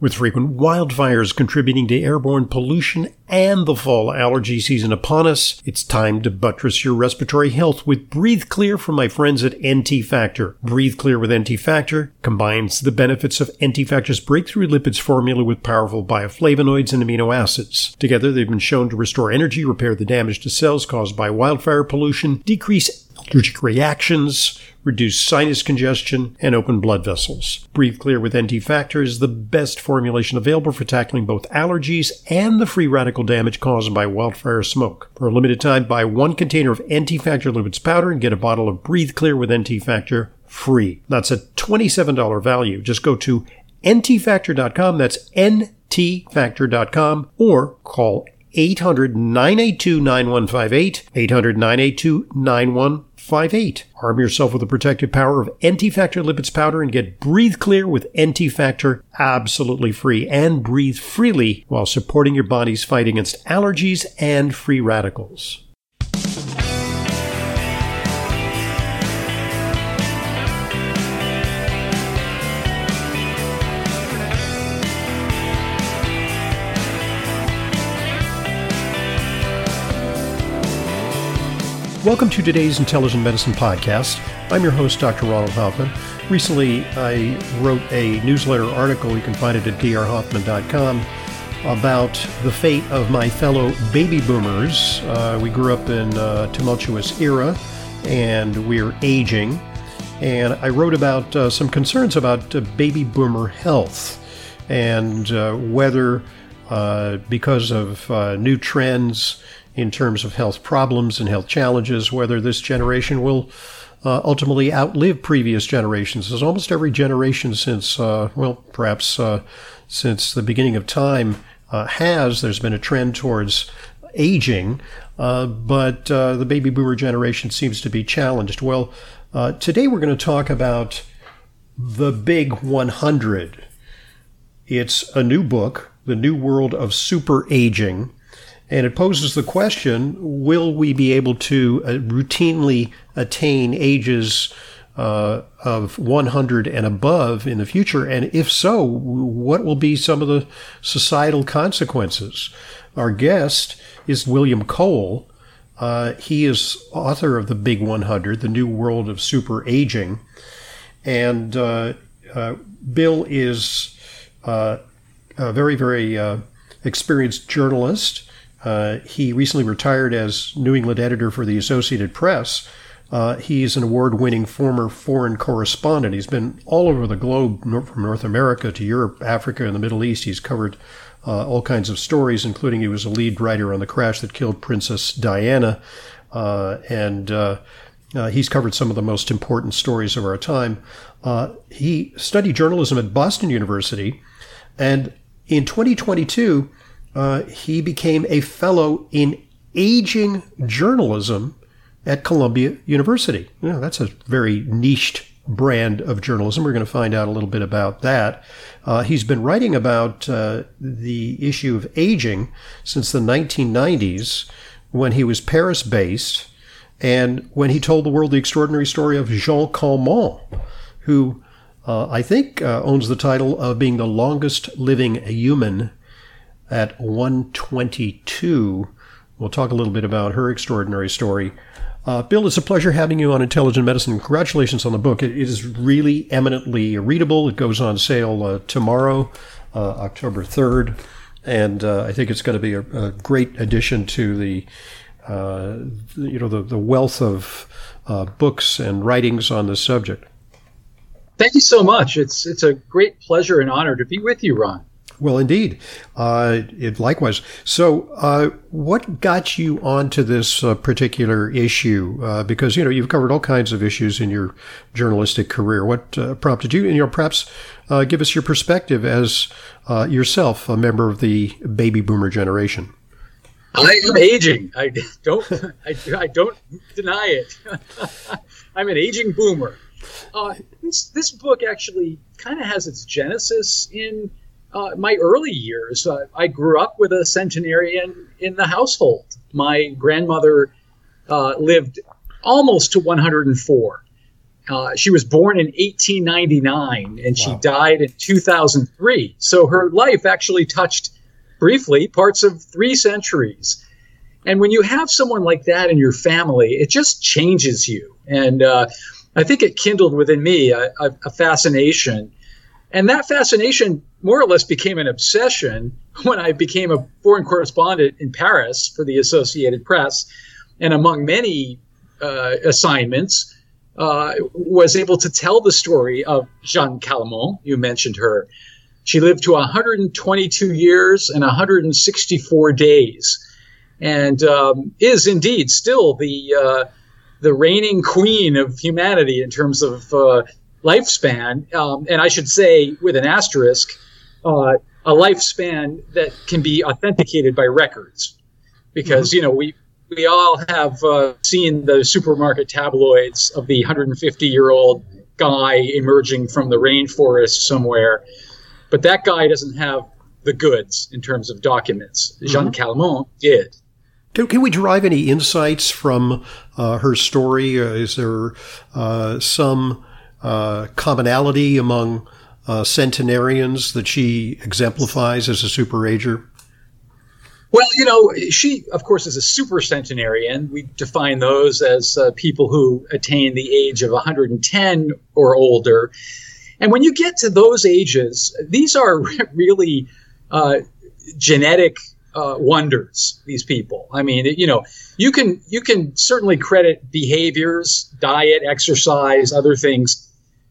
With frequent wildfires contributing to airborne pollution and the fall allergy season upon us, it's time to buttress your respiratory health with Breathe Clear from my friends at NT Factor. Breathe Clear with NT Factor combines the benefits of NT Factor's breakthrough lipids formula with powerful bioflavonoids and amino acids. Together, they've been shown to restore energy, repair the damage to cells caused by wildfire pollution, decrease allergic reactions, reduce sinus congestion, and open blood vessels. Breathe Clear with NT Factor is the best formulation available for tackling both allergies and the free radical damage caused by wildfire smoke. For a limited time, buy one container of NT Factor lipids powder and get a bottle of Breathe Clear with NT Factor free. That's a $27 value. Just go to ntfactor.com. That's ntfactor.com or call 800 982 9158. 800 982 9158. Arm yourself with the protective power of NT Factor Lipids Powder and get Breathe Clear with NT Factor absolutely free and breathe freely while supporting your body's fight against allergies and free radicals. Welcome to today's Intelligent Medicine Podcast. I'm your host, Dr. Ronald Hoffman. Recently, I wrote a newsletter article, you can find it at drhoffman.com, about the fate of my fellow baby boomers. Uh, we grew up in a tumultuous era and we're aging. And I wrote about uh, some concerns about uh, baby boomer health and uh, whether, uh, because of uh, new trends, in terms of health problems and health challenges, whether this generation will uh, ultimately outlive previous generations. As almost every generation since, uh, well, perhaps uh, since the beginning of time uh, has, there's been a trend towards aging, uh, but uh, the baby boomer generation seems to be challenged. Well, today we're going to talk about the Big 100. It's a new book, The New World of Super Aging. And it poses the question will we be able to uh, routinely attain ages uh, of 100 and above in the future? And if so, what will be some of the societal consequences? Our guest is William Kole. Uh, he is author of The Big 100, The New World of Super Aging. And uh, uh, Bill is uh, a very, very experienced journalist. Uh, he recently retired as New England editor for the Associated Press. Uh, he's an award winning former foreign correspondent. He's been all over the globe, from North America to Europe, Africa, and the Middle East. He's covered uh, all kinds of stories, including he was a lead writer on the crash that killed Princess Diana. Uh, and uh, uh, he's covered some of the most important stories of our time. he studied journalism at Boston University. And in 2022, uh, he became a fellow in aging journalism at Columbia University. You know, that's a very niched brand of journalism. We're going to find out a little bit about that. Uh, he's been writing about uh, the issue of aging since the 1990s when he was Paris based and when he told the world the extraordinary story of Jeanne Calment, who uh, I think uh, owns the title of being the longest living human at 122. We'll talk a little bit about her extraordinary story. Uh, Bill, it's a pleasure having you on Intelligent Medicine. Congratulations on the book. it, it is really eminently readable. It goes on sale uh, tomorrow, uh, October 3rd, and uh, I think it's going to be a, a great addition to the uh, you know the, the wealth of uh, books and writings on this subject. Thank you so much. It's it's a great pleasure and honor to be with you, Ron. Well, indeed. Uh, it likewise. So, uh, what got you onto this uh, particular issue? Uh, because you know you've covered all kinds of issues in your journalistic career. What uh, prompted you? And you know, perhaps uh, give us your perspective as yourself a member of the baby boomer generation. I am aging. I don't. I, I don't deny it. I'm an aging boomer. this this book actually kind of has its genesis in uh, my early years, uh, I grew up with a centenarian in the household. My grandmother uh, lived almost to 104. Uh, she was born in 1899 and Wow. she died in 2003. So her life actually touched briefly parts of three centuries. And when you have someone like that in your family, it just changes you. And uh, I think it kindled within me a, a, a fascination. And that fascination more or less became an obsession when I became a foreign correspondent in Paris for the Associated Press. And among many uh, assignments, uh, was able to tell the story of Jeanne Calment. You mentioned her. She lived to 122 years and 164 days, and um, is indeed still the uh, the reigning queen of humanity in terms of uh, lifespan. Um, and I should say, with an asterisk, uh, a lifespan that can be authenticated by records, because you know we we all have uh, seen the supermarket tabloids of the 150 year old guy emerging from the rainforest somewhere, but that guy doesn't have the goods in terms of documents. Jeanne Calment did. Can, can we derive any insights from uh, her story? Uh, is there uh, some uh, commonality among uh, centenarians that she exemplifies as a superager? Well, you know, she, of course, is a super centenarian. We define those as uh, people who attain the age of 110 or older. And when you get to those ages, these are really uh, genetic uh, wonders. These people. I mean, you know, you can you can certainly credit behaviors, diet, exercise, other things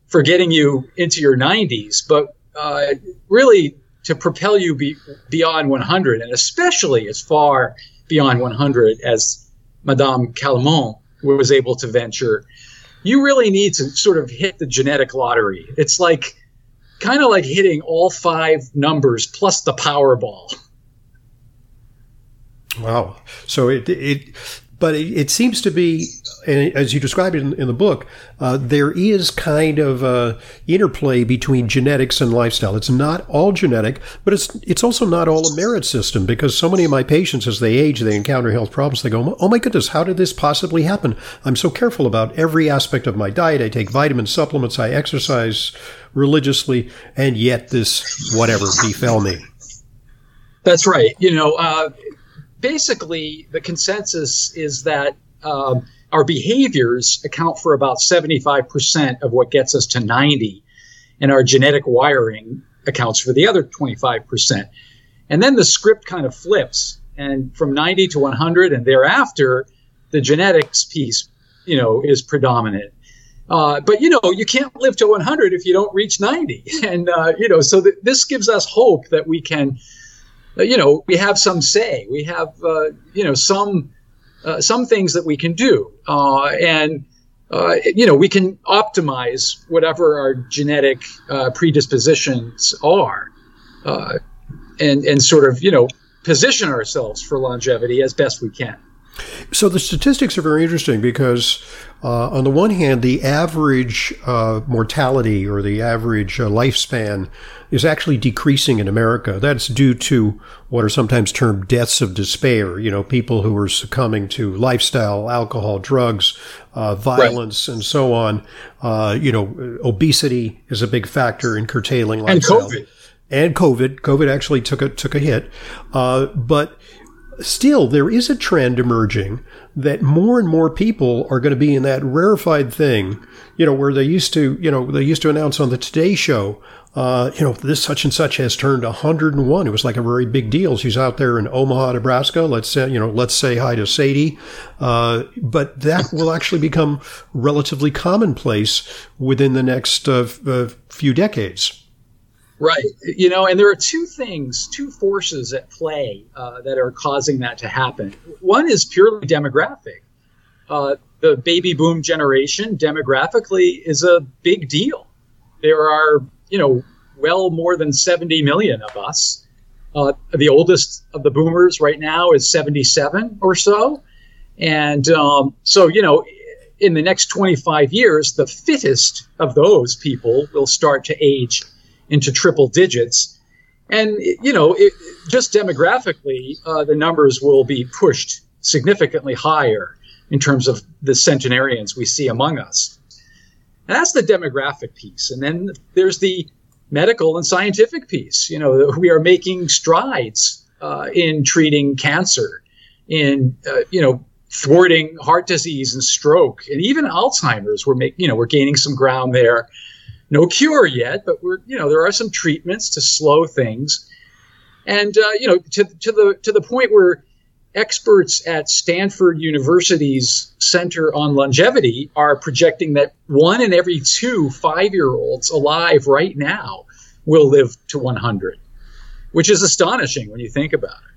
for getting you into your 90s, but uh, really to propel you be, beyond 100, and especially as far beyond 100 as Madame Calment was able to venture, you really need to sort of hit the genetic lottery. It's like kind of like hitting all five numbers plus the Powerball. Wow. So it, it but it, it seems to be, as you described it in, in the book, uh, there is kind of a interplay between genetics and lifestyle. It's not all genetic, but it's it's also not all a merit system because so many of my patients, as they age, they encounter health problems. They go, "Oh my goodness, how did this possibly happen? I'm so careful about every aspect of my diet. I take vitamin supplements. I exercise religiously, and yet this whatever befell me." That's right. You know, uh, basically, the consensus is that um, our behaviors account for about 75% of what gets us to 90, and our genetic wiring accounts for the other 25%. And then the script kind of flips, and from 90 to 100 and thereafter, the genetics piece, you know, is predominant. Uh, but you know, you can't live to 100 if you don't reach 90, and uh, you know, so th- this gives us hope that we can you know, we have some say. We have, uh, you know, some uh, some things that we can do, uh, and uh, you know, we can optimize whatever our genetic uh, predispositions are, and and sort of, you know, position ourselves for longevity as best we can. So the statistics are very interesting because, uh, on the one hand, the average uh, mortality or the average uh, lifespan is actually decreasing in America. That's due to what are sometimes termed deaths of despair. You know, people who are succumbing to lifestyle, alcohol, drugs, uh, violence, right. and so on. Uh, you know, obesity is a big factor in curtailing lifestyle. And COVID. And COVID. COVID actually took a took a hit, uh, but still there is a trend emerging that more and more people are going to be in that rarefied thing, you know, where they used to, you know, they used to announce on the Today Show, uh, you know, this such and such has turned 101. It was like a very big deal. She's out there in Omaha, Nebraska. Let's say, you know, let's say hi to Sadie. Uh, but that will actually become relatively commonplace within the next uh, few decades. Right. You know, and there are two things, two forces at play uh, that are causing that to happen. One is purely demographic. Uh, the baby boom generation demographically is a big deal. There are, you know, well more than 70 million of us. Uh, the oldest of the boomers right now is 77 or so. And um, so, you know, in the next 25 years, the fittest of those people will start to age into triple digits. And, you know, it, just demographically, uh, the numbers will be pushed significantly higher in terms of the centenarians we see among us. And that's the demographic piece. And then there's the medical and scientific piece. You know, we are making strides uh, in treating cancer, in uh, you know thwarting heart disease and stroke, and even Alzheimer's. We're making you know we're gaining some ground there. No cure yet, but we're you know there are some treatments to slow things, and uh, you know to to the to the point where experts at Stanford University's Center on Longevity are projecting that one in every two five year olds alive right now will live to 100, which is astonishing when you think about it.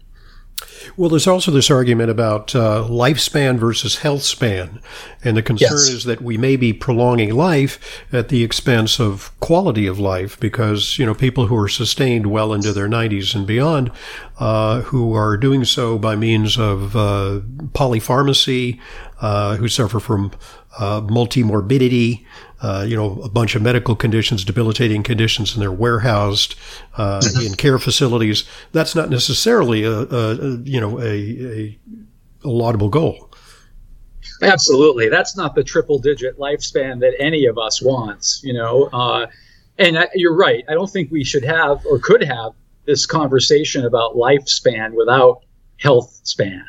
Well, there's also this argument about uh, lifespan versus health span. And the concern yes. is that we may be prolonging life at the expense of quality of life because, you know, people who are sustained well into their 90s and beyond, uh, who are doing so by means of uh, polypharmacy, uh, who suffer from uh, multimorbidity, uh, you know, a bunch of medical conditions, debilitating conditions, and they're warehoused uh, in care facilities. That's not necessarily a, a you know a, a, a laudable goal. Absolutely, that's not the triple-digit lifespan that any of us wants. You know, uh, and you're right. I don't think we should have or could have this conversation about lifespan without health span.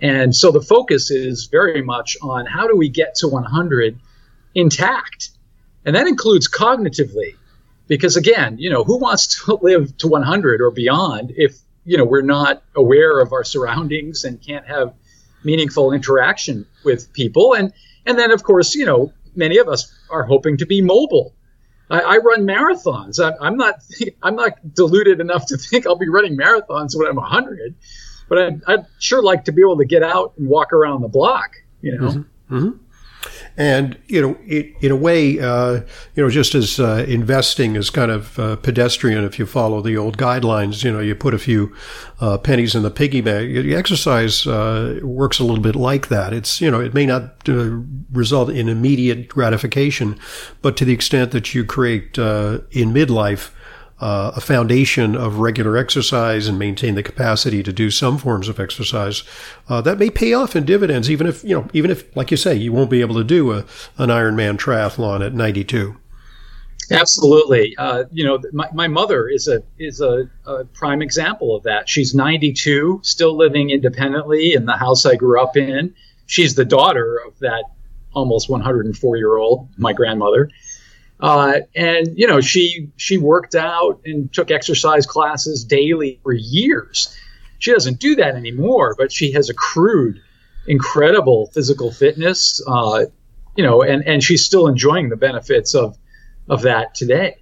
And so the focus is very much on how do we get to 100 intact. And that includes cognitively. Because again, you know, who wants to live to 100 or beyond if, you know, we're not aware of our surroundings and can't have meaningful interaction with people? And, and then, of course, you know, many of us are hoping to be mobile. I, I run marathons. I, I'm not, I'm not deluded enough to think I'll be running marathons when I'm 100 but I'd, I'd, sure like to be able to get out and walk around the block, you know. Mm-hmm. Mm-hmm. And you know, it, in a way, uh, you know, just as uh, investing is kind of uh, pedestrian, if you follow the old guidelines, you know, you put a few uh, pennies in the piggy bank. Exercise uh, works a little bit like that. It's you know, it may not uh, result in immediate gratification, but to the extent that you create in midlife uh, a foundation of regular exercise and maintain the capacity to do some forms of exercise, uh, that may pay off in dividends, even if, you know, even if, like you say, you won't be able to do a, an Ironman triathlon at 92. Absolutely. Uh, you know, my, my mother is a is a, a, prime example of that. She's 92, still living independently in the house I grew up in. She's the daughter of that almost 104 year old, my grandmother. Uh, and you know, she she worked out and took exercise classes daily for years. She doesn't do that anymore, but she has accrued incredible physical fitness. Uh, you know, and and she's still enjoying the benefits of of that today.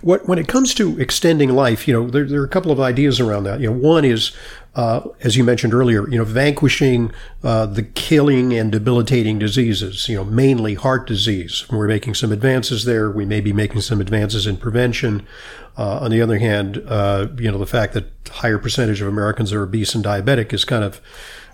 What, when it comes to extending life, you know, there, there are a couple of ideas around that. You know, one is, uh, as you mentioned earlier, you know, vanquishing uh, the killing and debilitating diseases. You know, mainly heart disease. We're making some advances there. We may be making some advances in prevention. Uh, on the other hand, uh, you know, the fact that higher percentage of Americans are obese and diabetic is kind of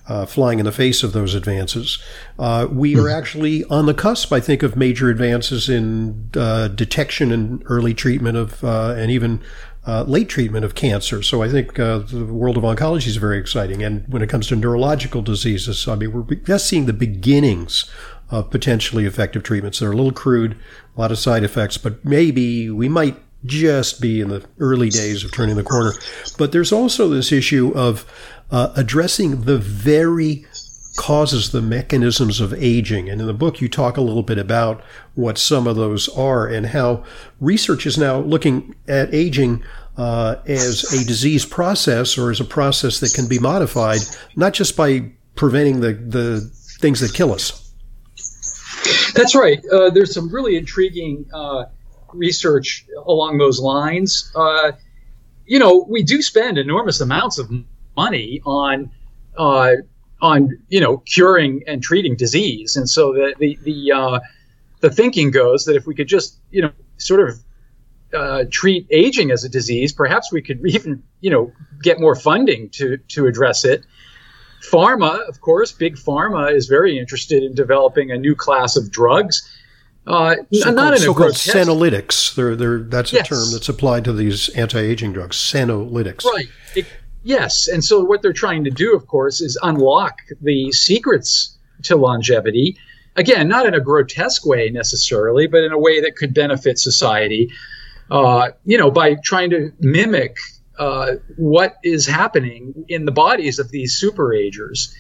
uh, flying in the face of those advances. Uh, we are actually on the cusp, I think, of major advances in uh, detection and early treatment of, uh, and even uh, late treatment of cancer. So I think uh, the world of oncology is very exciting. And when it comes to neurological diseases, I mean, we're just seeing the beginnings of potentially effective treatments. They're a little crude, a lot of side effects, but maybe we might just be in the early days of turning the corner. But there's also this issue of uh, addressing the very causes, the mechanisms of aging. And in the book, you talk a little bit about what some of those are and how research is now looking at aging uh, as a disease process or as a process that can be modified, not just by preventing the, the things that kill us. That's right. Uh, there's some really intriguing uh, research along those lines. Uh, you know, we do spend enormous amounts of money on uh, on you know curing and treating disease, and so the the the, uh, the thinking goes that if we could just you know sort of uh, treat aging as a disease, perhaps we could even you know get more funding to to address it. Pharma, of course, big pharma is very interested in developing a new class of drugs. Uh, so not in so-called senolytics. They're, they're, that's yes. a term that's applied to these anti-aging drugs. Senolytics. Right. It, Yes. And so what they're trying to do, of course, is unlock the secrets to longevity. again, not in a grotesque way necessarily, but in a way that could benefit society. Uh, you know, by trying to mimic uh, what is happening in the bodies of these superagers.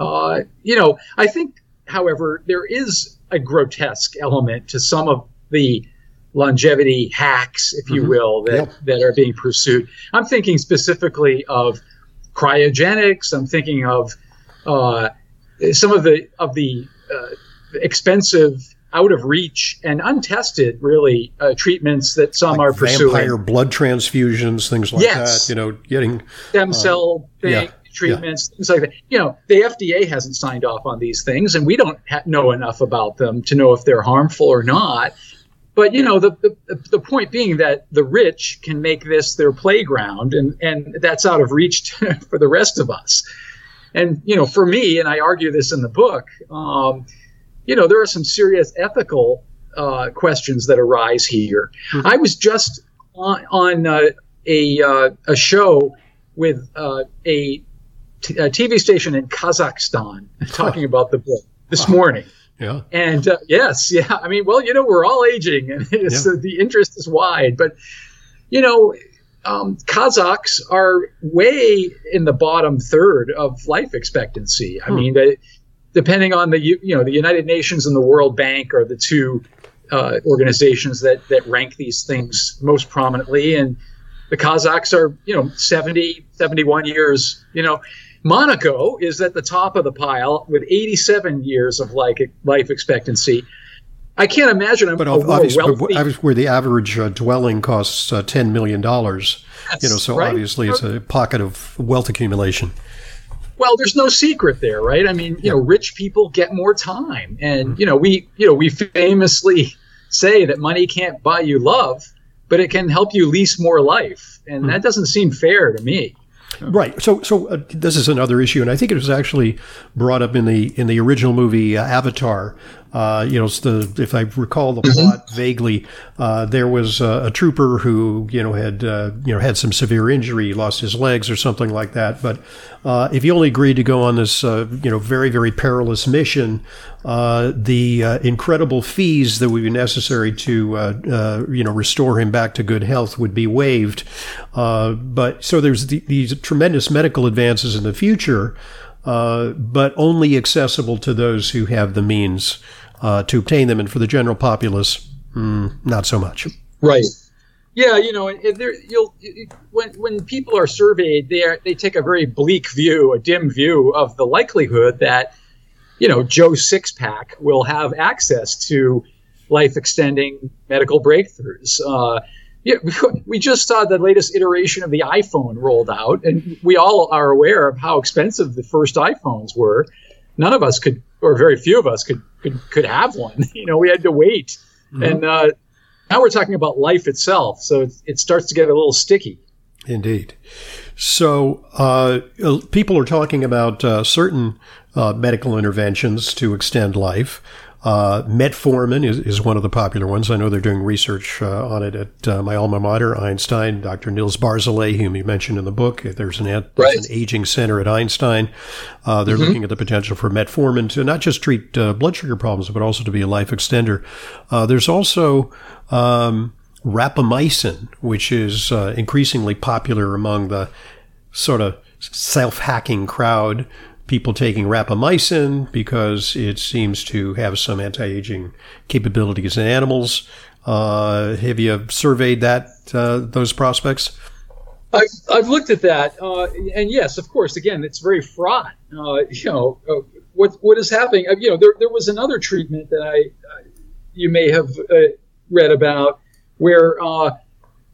Uh, you know, I think, however, there is a grotesque element to some of the longevity hacks, if you mm-hmm. will, that, yep. that are being pursued. I'm thinking specifically of cryogenics. I'm thinking of uh, some of the of the uh, expensive, out of reach, and untested, really, uh, treatments that some like are pursuing. Vampire blood transfusions, things like yes. that. You know, getting stem uh, cell bank yeah, treatments, yeah. things like that. You know, the FDA hasn't signed off on these things, and we don't ha- know enough about them to know if they're harmful or not. But you know, the, the, the point being that the rich can make this their playground, and and that's out of reach for the rest of us. And you know, for me, and I argue this in the book, um, you know, there are some serious ethical uh, questions that arise here. Mm-hmm. I was just on, on uh, a uh, a show with uh, a, t- a TV station in Kazakhstan talking about the book this morning. Yeah. And uh, yes, yeah. I mean, well, you know, we're all aging, and yeah. uh, the interest is wide. But you know, um, Kazakhs are way in the bottom third of life expectancy. I hmm. mean, uh, depending on the you know the United Nations and the World Bank are the two uh, organizations that that rank these things most prominently, and the Kazakhs are you know 70, 71 years. You know, Monaco is at the top of the pile with 87 years of like life expectancy. I can't imagine. I'm But obviously, where the average uh, dwelling costs uh, ten million dollars, you know, so right? obviously it's a pocket of wealth accumulation. Well, there's no secret there, right? I mean, you yeah. know, rich people get more time, and mm-hmm. you know, we, you know, we famously say that money can't buy you love, but it can help you lease more life, and mm-hmm. that doesn't seem fair to me. Right. So, so uh, this is another issue, and I think it was actually brought up in the in the original movie uh, Avatar. Uh, you know, the, if I recall the mm-hmm. plot vaguely, uh, there was a, a, trooper who you know had uh, you know had some severe injury, lost his legs or something like that. But uh, if he only agreed to go on this you know very very perilous mission, the incredible fees that would be necessary to you know restore him back to good health would be waived. but so there's the, these tremendous medical advances in the future. Uh, but only accessible to those who have the means uh, to obtain them, and for the general populace, mm, not so much. Right. Yeah, you know, there you'll when when people are surveyed, they are, they take a very bleak view, a dim view of the likelihood that you know Joe Sixpack will have access to life extending medical breakthroughs. Uh, yeah, we just saw the latest iteration of the iPhone rolled out, and we all are aware of how expensive the first iPhones were. None of us could, or very few of us could could, could have one. You know, we had to wait, mm-hmm. and uh, now we're talking about life itself, so it, it starts to get a little sticky. Indeed. So uh, people are talking about uh, certain uh, medical interventions to extend life. Uh, metformin is, is one of the popular ones. I know they're doing research uh, on it at uh, my alma mater, Einstein. Dr. Nir Barzilai, whom you mentioned in the book, there's an, there's right. an aging center at Einstein. Uh, they're mm-hmm. looking at the potential for metformin to not just treat uh, blood sugar problems, but also to be a life extender. Uh, there's also um, rapamycin, which is increasingly popular among the sort of self-hacking crowd people taking rapamycin because it seems to have some anti-aging capabilities in animals. Uh, have you surveyed that uh, those prospects? I've, I've looked at that, uh, and yes, of course. Again, it's very fraught. Uh, you know uh, what what is happening. Uh, you know, there there was another treatment that I you may have read about where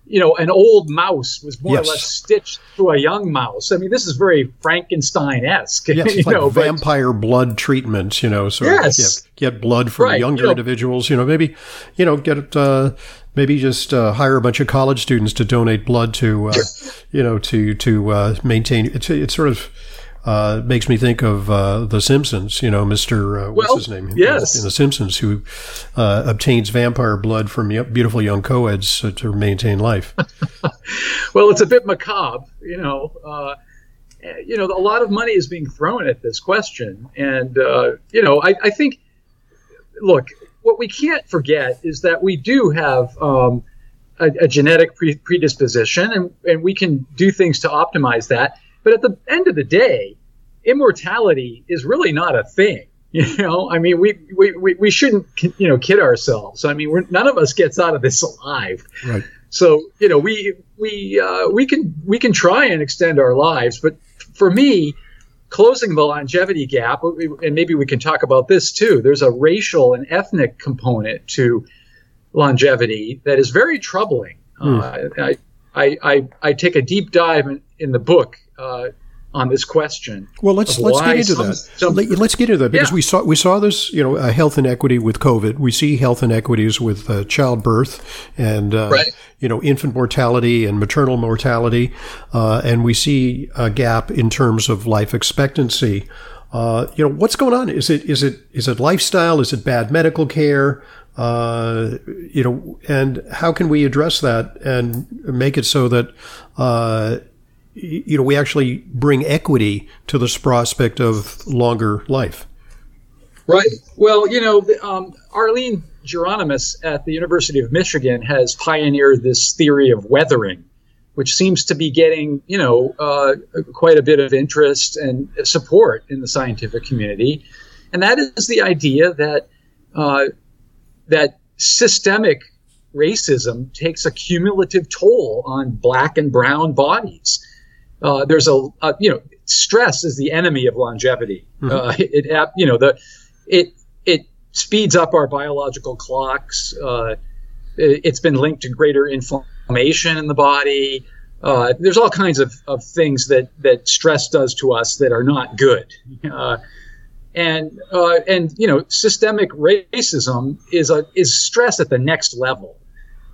you know, an old mouse was more yes. or less stitched to a young mouse. I mean, this is very Frankenstein esque. Yes, it's like know, vampire but, blood treatments, you know, so yes. get, get blood from right. younger you know, individuals, you know, maybe, you know, get, uh, maybe just uh, hire a bunch of college students to donate blood to, uh, you know, to, to, uh, maintain, it's, it's sort of, uh, makes me think of uh, The Simpsons. You know, Mister uh, what's well, his name? Yes, in The Simpsons, who uh, obtains vampire blood from beautiful young co-eds to maintain life. well, it's a bit macabre. You know, uh, you know, a lot of money is being thrown at this question, and uh, you know, I, I think look, what we can't forget is that we do have um, a, a, genetic pre- predisposition, and, and we can do things to optimize that. But at the end of the day, immortality is really not a thing. You know, I mean, we, we, we, we shouldn't, you know, kid ourselves. I mean, none of us gets out of this alive. Right. So, you know, we, we, uh, we can, we can try and extend our lives. But for me, closing the longevity gap, and maybe we can talk about this too, there's a racial and ethnic component to longevity that is very troubling. Mm. Uh, I, I, I, take a deep dive in, in the book uh, on this question. Well, let's let's get into some, that. Some, let's get into that because yeah. we saw we saw this, you know, uh, health inequity with COVID. We see health inequities with uh, childbirth and uh, right. you know infant mortality and maternal mortality, uh, and we see a gap in terms of life expectancy. Uh, you know, what's going on? Is it is it is it lifestyle? Is it bad medical care? Uh, you know, and how can we address that and make it so that you know, we actually bring equity to this prospect of longer life. Right. Well, you know, um, Arline Geronimus at the University of Michigan has pioneered this theory of weathering, which seems to be getting, you know, uh, quite a bit of interest and support in the scientific community. And that is the idea that uh, that systemic racism takes a cumulative toll on black and brown bodies uh, there's a, a, you know stress is the enemy of longevity. Mm-hmm. Uh, it, it, you know the it it speeds up our biological clocks. Uh, it, has been linked to greater inflammation in the body. Uh, there's all kinds of, of things that, that stress does to us that are not good. Uh, and uh, and you know systemic racism is a is stress at the next level.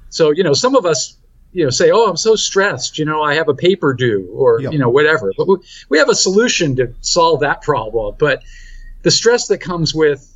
So you know some of us you know say oh i'm so stressed you know i have a paper due or yep. you know whatever but we, we have a solution to solve that problem but the stress that comes with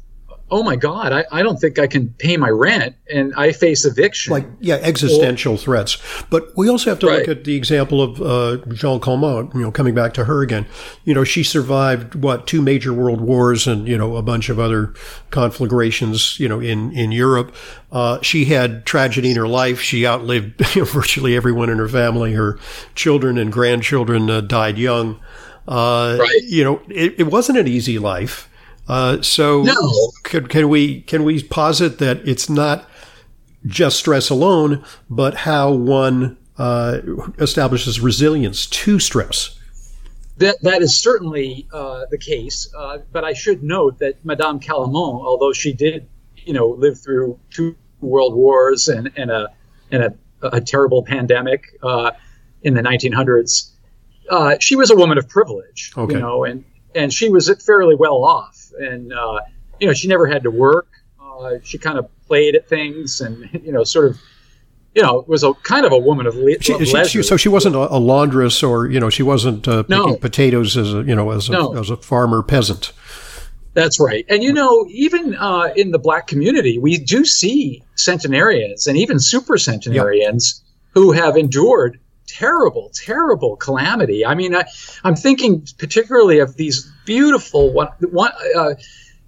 oh my god I, I don't think i can pay my rent and i face eviction like yeah existential or, threats but we also have to right. look at the example of uh, jeanne calment you know coming back to her again you know she survived what two major world wars and you know a bunch of other conflagrations you know in in europe uh, she had tragedy in her life. She outlived you know, virtually everyone in her family. Her children and grandchildren uh, died young. Uh, right. You know, it, it, wasn't an easy life. Uh, so no. can, can we can we posit that it's not just stress alone, but how one uh, establishes resilience to stress? That, that is certainly uh, the case, uh, but I should note that Madame Calment, although she did, you know, live through two world wars and, and a and a, a terrible pandemic uh, in the 1900s, uh, she was a woman of privilege, okay. you know, and and she was fairly well off, and uh, you know she never had to work. Uh, she kind of played at things, and you know, sort of, you know, was a kind of a woman of, le- she, she, she, so she wasn't a, a, laundress, or you know, she wasn't uh, picking no. potatoes as a you know as a, no. as a farmer peasant. That's right. And you know, even uh, in the black community, we do see centenarians and even super centenarians yep. who have endured terrible, terrible calamity. I mean, I, am thinking particularly of these beautiful one, one, uh,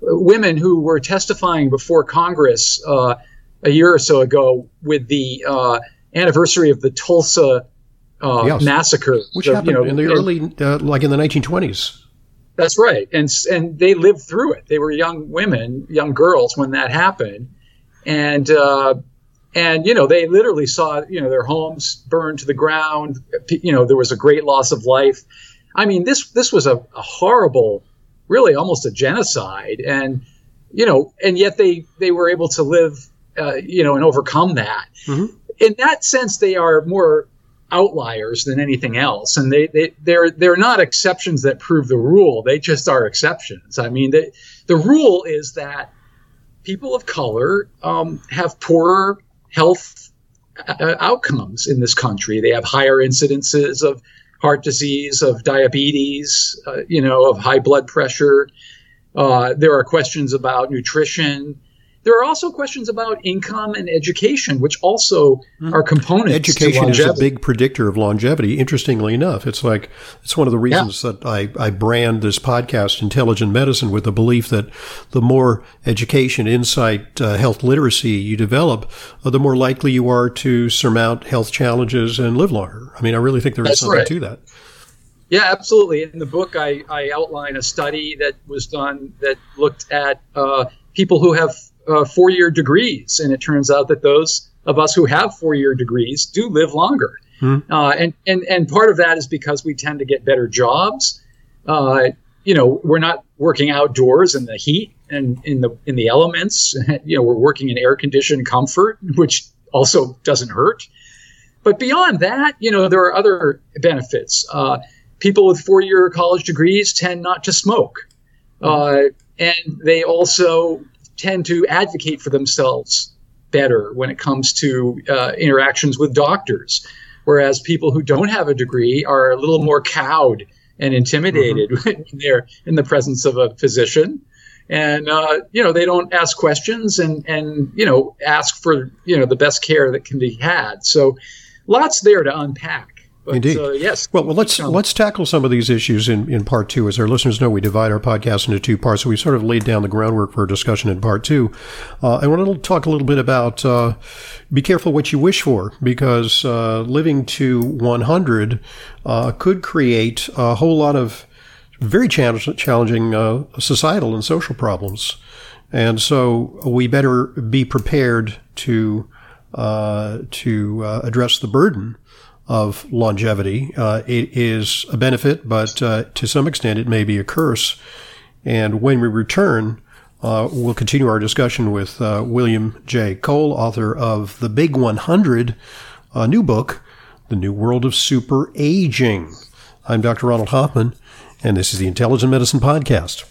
women who were testifying before Congress uh, a year or so ago with the uh, anniversary of the Tulsa uh, yes. massacre, which happened you know, in the early, uh, like in the 1920s. That's right, and and they lived through it. They were young women, young girls when that happened, and uh, and you know they literally saw you know their homes burned to the ground. You know there was a great loss of life. I mean this this was a, a horrible, really almost a genocide, and you know and yet they they were able to live uh, you know and overcome that. Mm-hmm. In that sense, they are more outliers than anything else and they, they they're they're not exceptions that prove the rule they just are exceptions i mean they, the rule is that people of color um, have poorer health uh, outcomes in this country. They have higher incidences of heart disease of diabetes uh, you know of high blood pressure. Uh, there are questions about nutrition there are also questions about income and education, which also mm-hmm. are components. Education is a big predictor of longevity. Interestingly enough, it's like it's one of the reasons yeah. that I, I brand this podcast "Intelligent Medicine" with the belief that the more education, insight, uh, health literacy you develop, uh, the more likely you are to surmount health challenges and live longer. I mean, I really think there is That's something right. to that. Yeah, absolutely. In the book, I, I outline a study that was done that looked at uh, people who have uh, four year degrees. And it turns out that those of us who have four year degrees do live longer. Hmm. Uh, and, and, and part of that is because we tend to get better jobs. Uh, you know, we're not working outdoors in the heat and in the in the elements. you know, we're working in air conditioned comfort, which also doesn't hurt. But beyond that, you know, there are other benefits. Uh, people with four year college degrees tend not to smoke. Uh, and they also tend to advocate for themselves better when it comes to uh, interactions with doctors, whereas people who don't have a degree are a little more cowed and intimidated mm-hmm. when they're in the presence of a physician. And uh, you know they don't ask questions and and you know ask for you know the best care that can be had. So lots there to unpack. But, Indeed. Uh, yes. Well, well, let's let's tackle some of these issues in, in part two. As our listeners know, we divide our podcast into two parts, so we sort of laid down the groundwork for a discussion in part two. Uh, I want to talk a little bit about uh, be careful what you wish for, because uh, living to 100 uh, could create a whole lot of very challenging uh, societal and social problems, and so we better be prepared to to address the burden of longevity. Uh, it is a benefit, but uh, to some extent it may be a curse. And when we return, uh, we'll continue our discussion with uh, William J. Kole, author of The Big 100, a new book, The New World of Super Aging. I'm Dr. Ronald Hoffman, and this is the Intelligent Medicine Podcast.